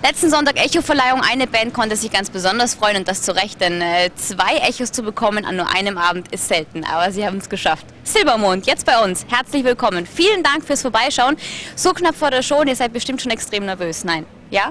Letzten Sonntag Echo-Verleihung. Eine Band konnte sich ganz besonders freuen und das zu Recht, denn äh, zwei Echos zu bekommen an nur einem Abend ist selten. Aber sie haben es geschafft. Silbermond, jetzt bei uns. Herzlich willkommen. Vielen Dank fürs Vorbeischauen. So knapp vor der Show und ihr seid bestimmt schon extrem nervös. Nein? Ja?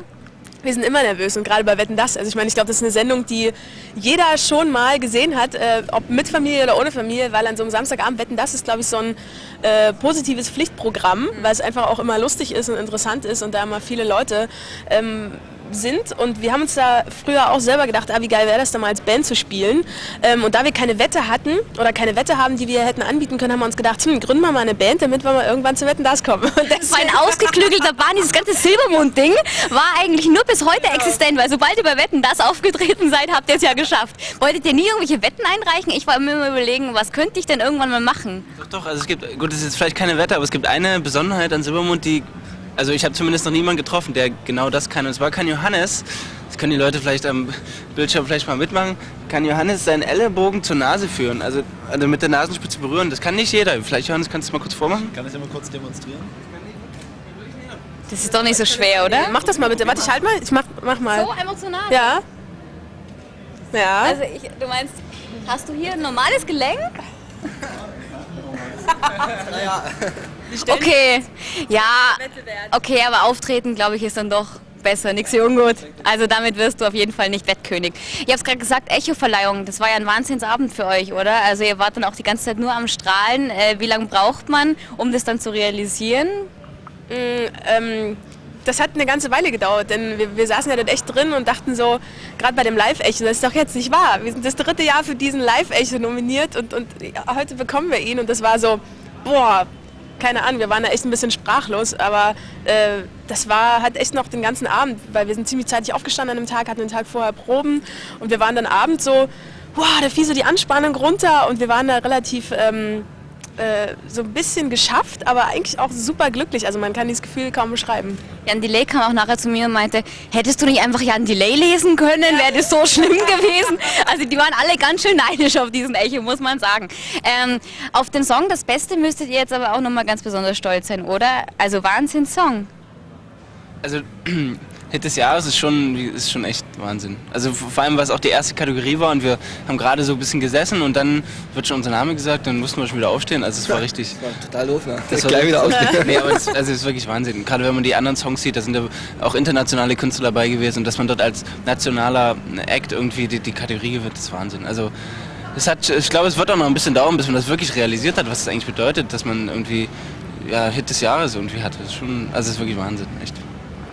Wir sind immer nervös und gerade bei Wetten das. Also ich meine, ich glaube, das ist eine Sendung, die jeder schon mal gesehen hat, äh, ob mit Familie oder ohne Familie, weil an so einem Samstagabend Wetten das ist, glaube ich, so ein äh, positives Pflichtprogramm, weil es einfach auch immer lustig ist und interessant ist und da immer viele Leute ähm, sind und wir haben uns da früher auch selber gedacht, ah, wie geil wäre das da mal als Band zu spielen. Ähm, und da wir keine Wette hatten oder keine Wette haben, die wir hätten anbieten können, haben wir uns gedacht, hm, gründen wir mal eine Band, damit wir mal irgendwann zu Wetten das kommen. Und das war ein ausgeklügelter Bahn, dieses ganze Silbermond-Ding war eigentlich nur bis heute existent, weil sobald ihr bei Wetten das aufgetreten seid, habt ihr es ja geschafft. Wolltet ihr nie irgendwelche Wetten einreichen? Ich war immer überlegen, was könnte ich denn irgendwann mal machen? Doch, doch, also es gibt, gut, es ist vielleicht keine Wette, aber es gibt eine Besonderheit an Silbermond, die also ich habe zumindest noch niemanden getroffen, der genau das kann. Und zwar kann Johannes, das können die Leute vielleicht am Bildschirm vielleicht mal mitmachen, kann Johannes seinen Ellenbogen zur Nase führen, also, also mit der Nasenspitze berühren. Das kann nicht jeder. Vielleicht Johannes, kannst du mal kurz vormachen? Kann ich das mal kurz demonstrieren? Das ist doch nicht so schwer, oder? Mach das mal bitte. Warte, ich halt mal. Ich mach, mach mal. So emotional. Ja. Ja. Also ich, du meinst, hast du hier ein normales Gelenk? naja. Okay, ja, okay, aber auftreten, glaube ich, ist dann doch besser, nix so ungut. Also damit wirst du auf jeden Fall nicht Wettkönig. Ihr habt gerade gesagt, Echo-Verleihung, das war ja ein Wahnsinnsabend für euch, oder? Also ihr wart dann auch die ganze Zeit nur am Strahlen. Äh, wie lange braucht man, um das dann zu realisieren? Mm, ähm, das hat eine ganze Weile gedauert, denn wir, wir saßen ja dort echt drin und dachten so, gerade bei dem Live-Echo, das ist doch jetzt nicht wahr. Wir sind das dritte Jahr für diesen Live-Echo nominiert und, und ja, heute bekommen wir ihn und das war so, boah, keine Ahnung, wir waren da echt ein bisschen sprachlos, aber äh, das war, hat echt noch den ganzen Abend, weil wir sind ziemlich zeitig aufgestanden an dem Tag, hatten den Tag vorher Proben und wir waren dann abends so, wow, da fiel so die Anspannung runter und wir waren da relativ ähm, äh, so ein bisschen geschafft, aber eigentlich auch super glücklich. Also man kann dieses Gefühl kaum beschreiben. Jan Delay kam auch nachher zu mir und meinte, hättest du nicht einfach Jan Delay lesen können, wäre das so schlimm gewesen. Also die waren alle ganz schön neidisch auf diesen Echo, muss man sagen. Ähm, auf den Song Das Beste müsstet ihr jetzt aber auch nochmal ganz besonders stolz sein, oder? Also Wahnsinn-Song. Also Hit des Jahres ist schon, ist schon echt Wahnsinn. Also vor allem, weil es auch die erste Kategorie war und wir haben gerade so ein bisschen gesessen und dann wird schon unser Name gesagt, dann mussten wir schon wieder aufstehen. Also es war richtig. Das war total doof, ne? Das war gleich wieder aufstehen. nee, aber es, also es ist wirklich Wahnsinn. Gerade wenn man die anderen Songs sieht, da sind ja auch internationale Künstler dabei gewesen und dass man dort als nationaler Act irgendwie die, die Kategorie gewinnt, ist Wahnsinn. Also es hat, ich glaube, es wird auch noch ein bisschen dauern, bis man das wirklich realisiert hat, was es eigentlich bedeutet, dass man irgendwie ja, Hit des Jahres irgendwie hat. Das ist schon, also es ist wirklich Wahnsinn, echt.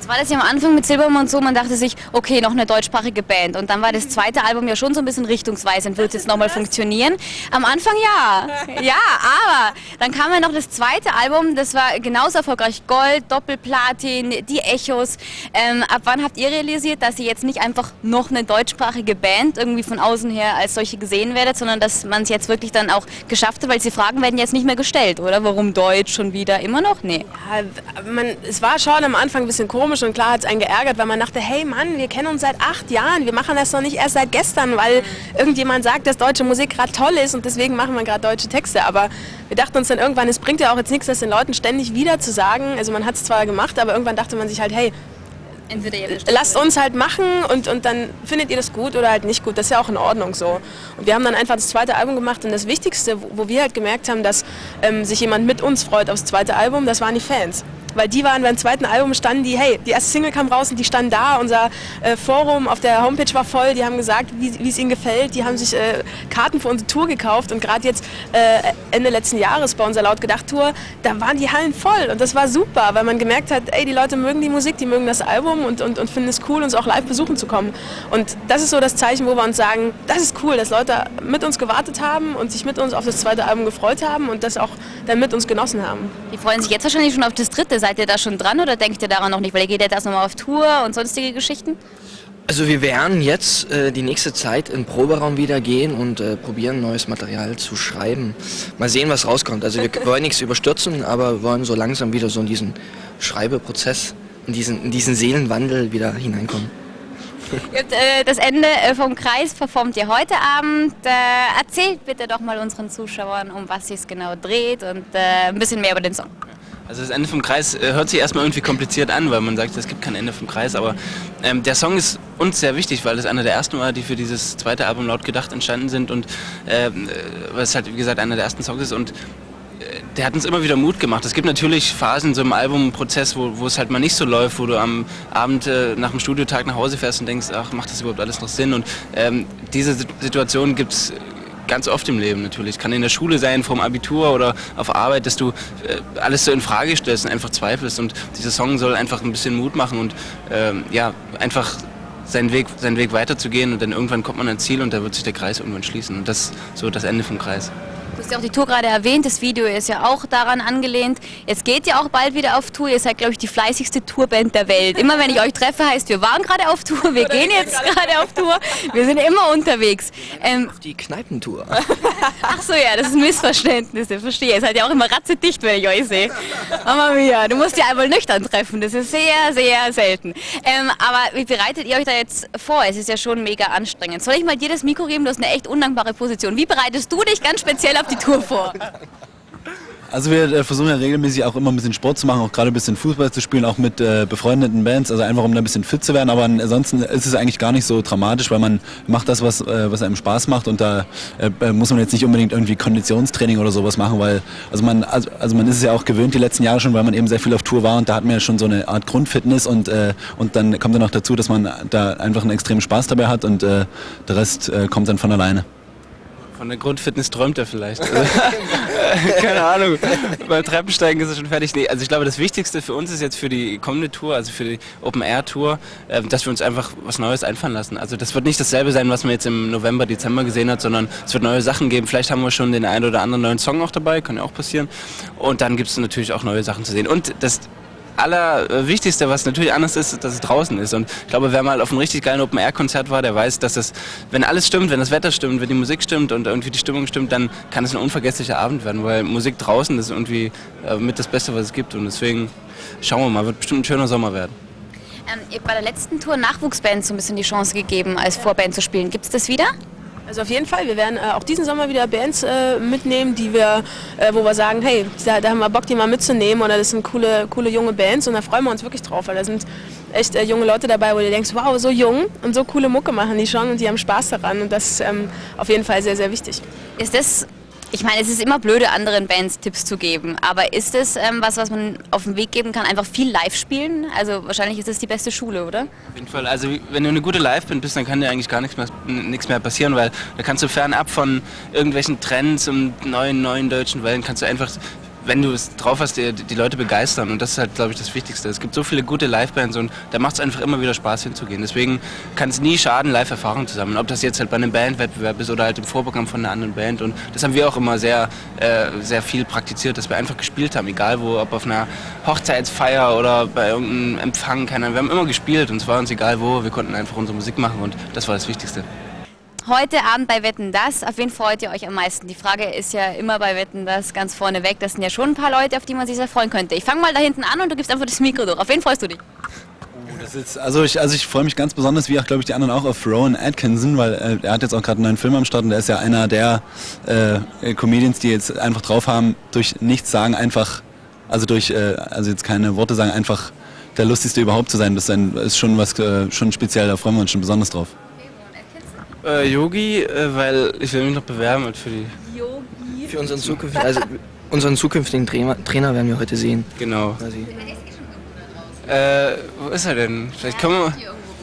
Jetzt war das ja am Anfang mit Silbermond so, man dachte sich, okay, noch eine deutschsprachige Band. Und dann war das zweite Album ja schon so ein bisschen richtungsweisend. Wird es jetzt nochmal funktionieren? Am Anfang ja. Ja, aber dann kam ja noch das zweite Album, das war genauso erfolgreich. Gold, Doppelplatin, die Echos. Ähm, ab wann habt ihr realisiert, dass ihr jetzt nicht einfach noch eine deutschsprachige Band irgendwie von außen her als solche gesehen werdet, sondern dass man es jetzt wirklich dann auch geschafft hat, weil die Fragen werden jetzt nicht mehr gestellt, oder? Warum Deutsch schon wieder? Immer noch? Nee. Ja, man, es war schon am Anfang ein bisschen komisch komisch und klar hat es einen geärgert, weil man dachte, hey Mann, wir kennen uns seit acht Jahren, wir machen das doch nicht erst seit gestern, weil irgendjemand sagt, dass deutsche Musik gerade toll ist und deswegen machen wir gerade deutsche Texte. Aber wir dachten uns dann irgendwann, es bringt ja auch jetzt nichts, das den Leuten ständig wieder zu sagen. Also man hat es zwar gemacht, aber irgendwann dachte man sich halt, hey, lasst uns halt machen und, und dann findet ihr das gut oder halt nicht gut. Das ist ja auch in Ordnung so. Und wir haben dann einfach das zweite Album gemacht und das Wichtigste, wo, wo wir halt gemerkt haben, dass ähm, sich jemand mit uns freut aufs zweite Album, das waren die Fans weil die waren beim zweiten Album, standen die, hey, die erste Single kam raus und die standen da, unser äh, Forum auf der Homepage war voll, die haben gesagt, wie es ihnen gefällt, die haben sich äh, Karten für unsere Tour gekauft und gerade jetzt äh, Ende letzten Jahres bei unserer Laut Gedacht Tour, da waren die Hallen voll und das war super, weil man gemerkt hat, ey, die Leute mögen die Musik, die mögen das Album und, und, und finden es cool, uns auch live besuchen zu kommen. Und das ist so das Zeichen, wo wir uns sagen, das ist cool, dass Leute mit uns gewartet haben und sich mit uns auf das zweite Album gefreut haben und das auch dann mit uns genossen haben. Die freuen sich jetzt wahrscheinlich schon auf das dritte. Seid ihr da schon dran oder denkt ihr daran noch nicht? Weil ihr geht jetzt erst nochmal auf Tour und sonstige Geschichten? Also wir werden jetzt äh, die nächste Zeit in Proberaum wieder gehen und äh, probieren, neues Material zu schreiben. Mal sehen, was rauskommt. Also wir wollen nichts überstürzen, aber wollen so langsam wieder so in diesen Schreibeprozess, in diesen, in diesen Seelenwandel wieder hineinkommen. Äh, das Ende äh, vom Kreis performt ihr heute Abend. Äh, erzählt bitte doch mal unseren Zuschauern, um was es genau dreht und ein bisschen mehr über den Song. Also das Ende vom Kreis äh, hört sich erstmal irgendwie kompliziert an, weil man sagt, es gibt kein Ende vom Kreis, aber ähm, der Song ist uns sehr wichtig, weil es einer der ersten war, die für dieses zweite Album laut gedacht entstanden sind und ähm, äh, es halt wie gesagt einer der ersten Songs ist und äh, der hat uns immer wieder Mut gemacht. Es gibt natürlich Phasen so im Albumprozess, wo, wo es halt mal nicht so läuft, wo du am Abend äh, nach dem Studiotag nach Hause fährst und denkst, ach, macht das überhaupt alles noch Sinn? Und ähm, diese Situation gibt es ganz oft im Leben natürlich. Kann in der Schule sein, vom Abitur oder auf Arbeit, dass du äh, alles so in Frage stellst und einfach zweifelst. Und dieser Song soll einfach ein bisschen Mut machen und ähm, ja, einfach seinen Weg, seinen Weg weiterzugehen und dann irgendwann kommt man ans Ziel und da wird sich der Kreis irgendwann schließen. Und das ist so das Ende vom Kreis. Du hast ja auch die Tour gerade erwähnt, das Video ist ja auch daran angelehnt. Jetzt geht ihr auch bald wieder auf Tour. Ihr seid, glaube ich, die fleißigste Tourband der Welt. Immer wenn ich euch treffe, heißt, wir waren gerade auf Tour, wir gehen jetzt gerade auf Tour. Wir sind immer unterwegs. Ähm, Auf die Kneipentour. ach so, ja, das ist ein Missverständnis. Ich verstehe. Ihr seid ja auch immer ratzedicht, wenn ich euch sehe. Mama mia, du musst ja einmal nüchtern treffen. Das ist sehr, sehr selten. Ähm, aber wie bereitet ihr euch da jetzt vor? Es ist ja schon mega anstrengend. Soll ich mal dir das Mikro geben? Du hast eine echt undankbare Position. Wie bereitest du dich ganz speziell auf die Tour vor? Also wir äh, versuchen ja regelmäßig auch immer ein bisschen Sport zu machen, auch gerade ein bisschen Fußball zu spielen, auch mit äh, befreundeten Bands, also einfach um da ein bisschen fit zu werden. Aber ansonsten ist es eigentlich gar nicht so dramatisch, weil man macht das, was, äh, was einem Spaß macht und da äh, muss man jetzt nicht unbedingt irgendwie Konditionstraining oder sowas machen, weil also man, also, also man ist es ja auch gewöhnt die letzten Jahre schon, weil man eben sehr viel auf Tour war und da hat man ja schon so eine Art Grundfitness und, äh, und dann kommt dann noch dazu, dass man da einfach einen extremen Spaß dabei hat und äh, der Rest kommt dann von alleine. Von der Grundfitness träumt er vielleicht. Keine Ahnung. Beim Treppensteigen ist er schon fertig. Nee, also ich glaube, das Wichtigste für uns ist jetzt für die kommende Tour, also für die Open Air Tour, äh, dass wir uns einfach was Neues einfallen lassen. Also das wird nicht dasselbe sein, was man jetzt im November, Dezember gesehen hat, sondern es wird neue Sachen geben. Vielleicht haben wir schon den einen oder anderen neuen Song auch dabei, kann ja auch passieren. Und dann gibt es natürlich auch neue Sachen zu sehen. Und das Allerwichtigste, was natürlich anders ist, dass es draußen ist. Und ich glaube, wer mal auf einem richtig geilen Open-Air-Konzert war, der weiß, dass es, wenn alles stimmt, wenn das Wetter stimmt, wenn die Musik stimmt und irgendwie die Stimmung stimmt, dann kann es ein unvergesslicher Abend werden, weil Musik draußen ist irgendwie äh, mit das Beste, was es gibt. Und deswegen schauen wir mal, wird bestimmt ein schöner Sommer werden. Ähm, ihr habt bei der letzten Tour Nachwuchsbands so ein bisschen die Chance gegeben, als Vorband zu spielen. Gibt es das wieder? Also auf jeden Fall, wir werden äh, auch diesen Sommer wieder Bands äh, mitnehmen, die wir, äh, wo wir sagen, hey, da, da haben wir Bock, die mal mitzunehmen oder das sind coole, coole junge Bands und da freuen wir uns wirklich drauf, weil da sind echt äh, junge Leute dabei, wo du denkst, wow, so jung und so coole Mucke machen die schon und die haben Spaß daran und das ist ähm, auf jeden Fall sehr, sehr wichtig. Ist das, ich meine, es ist immer blöde, anderen Bands Tipps zu geben, aber ist das ähm, was, was man auf den Weg geben kann? Einfach viel live spielen? Also wahrscheinlich ist das die beste Schule, oder? Auf jeden Fall. Also wenn du eine gute Liveband bist, dann kann dir eigentlich gar nichts mehr, nichts mehr passieren, weil da kannst du fernab von irgendwelchen Trends und neuen, neuen deutschen Wellen, kannst du einfach, wenn du es drauf hast, die, die Leute begeistern. Und das ist halt, glaube ich, das Wichtigste. Es gibt so viele gute Livebands und da macht es einfach immer wieder Spaß hinzugehen. Deswegen kann es nie schaden, Live-Erfahrungen zu sammeln. Ob das jetzt halt bei einem Bandwettbewerb ist oder halt im Vorprogramm von einer anderen Band. Und das haben wir auch immer sehr, äh, sehr viel praktiziert, dass wir einfach gespielt haben. Egal wo, ob auf einer Hochzeitsfeier oder bei irgendeinem Empfang. Keine, wir haben immer gespielt und es war uns egal wo. Wir konnten einfach unsere Musik machen und das war das Wichtigste. Heute Abend bei Wetten das, auf wen freut ihr euch am meisten? Die Frage ist ja immer bei Wetten das ganz vorne weg. Das sind ja schon ein paar Leute, auf die man sich sehr freuen könnte. Ich fange mal da hinten an und du gibst einfach das Mikro durch. Auf wen freust du dich? Das ist, also ich, also ich freue mich ganz besonders, wie auch glaube ich die anderen auch, auf Rowan Atkinson, weil äh, er hat jetzt auch gerade einen neuen Film am Start und er ist ja einer der äh, Comedians, die jetzt einfach drauf haben, durch nichts sagen, einfach, also durch, äh, also jetzt keine Worte sagen, einfach der lustigste überhaupt zu sein. Das ist, ein, ist schon was, äh, schon speziell, da freuen wir uns schon besonders drauf. Äh, Yogi, äh, weil ich will mich noch bewerben halt für die. Für unseren, Zukünft also, unseren zukünftigen Trainer, Trainer werden wir heute sehen. Genau. Quasi. Äh, wo ist er denn? Vielleicht können wir,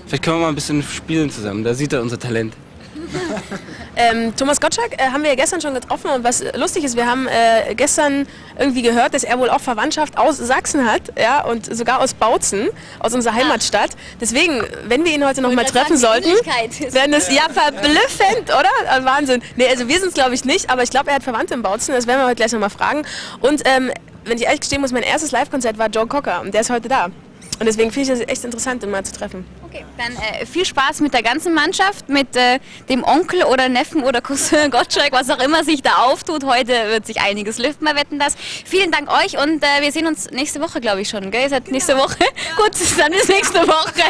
vielleicht können wir mal ein bisschen spielen zusammen. Da sieht er unser Talent. Ähm, Thomas Gottschalk äh, haben wir ja gestern schon getroffen und was lustig ist, wir haben äh, gestern irgendwie gehört, dass er wohl auch Verwandtschaft aus Sachsen hat, ja, und sogar aus Bautzen, aus unserer Heimatstadt. Deswegen, wenn wir ihn heute noch mal treffen sollten, wäre das ja verblüffend, oder? Äh, Wahnsinn. Nee, also wir sind es glaube ich nicht, aber ich glaube, er hat Verwandte in Bautzen, das werden wir heute gleich noch mal fragen. Und ähm, wenn ich ehrlich gestehen muss, mein erstes Live-Konzert war Joe Cocker und der ist heute da. Und deswegen finde ich das echt interessant, ihn mal zu treffen. Okay, dann äh, viel Spaß mit der ganzen Mannschaft, mit äh, dem Onkel oder Neffen oder Cousin Gottschalk, was auch immer sich da auftut. Heute wird sich einiges lüften bei Wetten das. Vielen Dank euch und äh, wir sehen uns nächste Woche, glaube ich schon. Gell? Ihr seid nächste Woche? Gut, dann bis nächste Woche.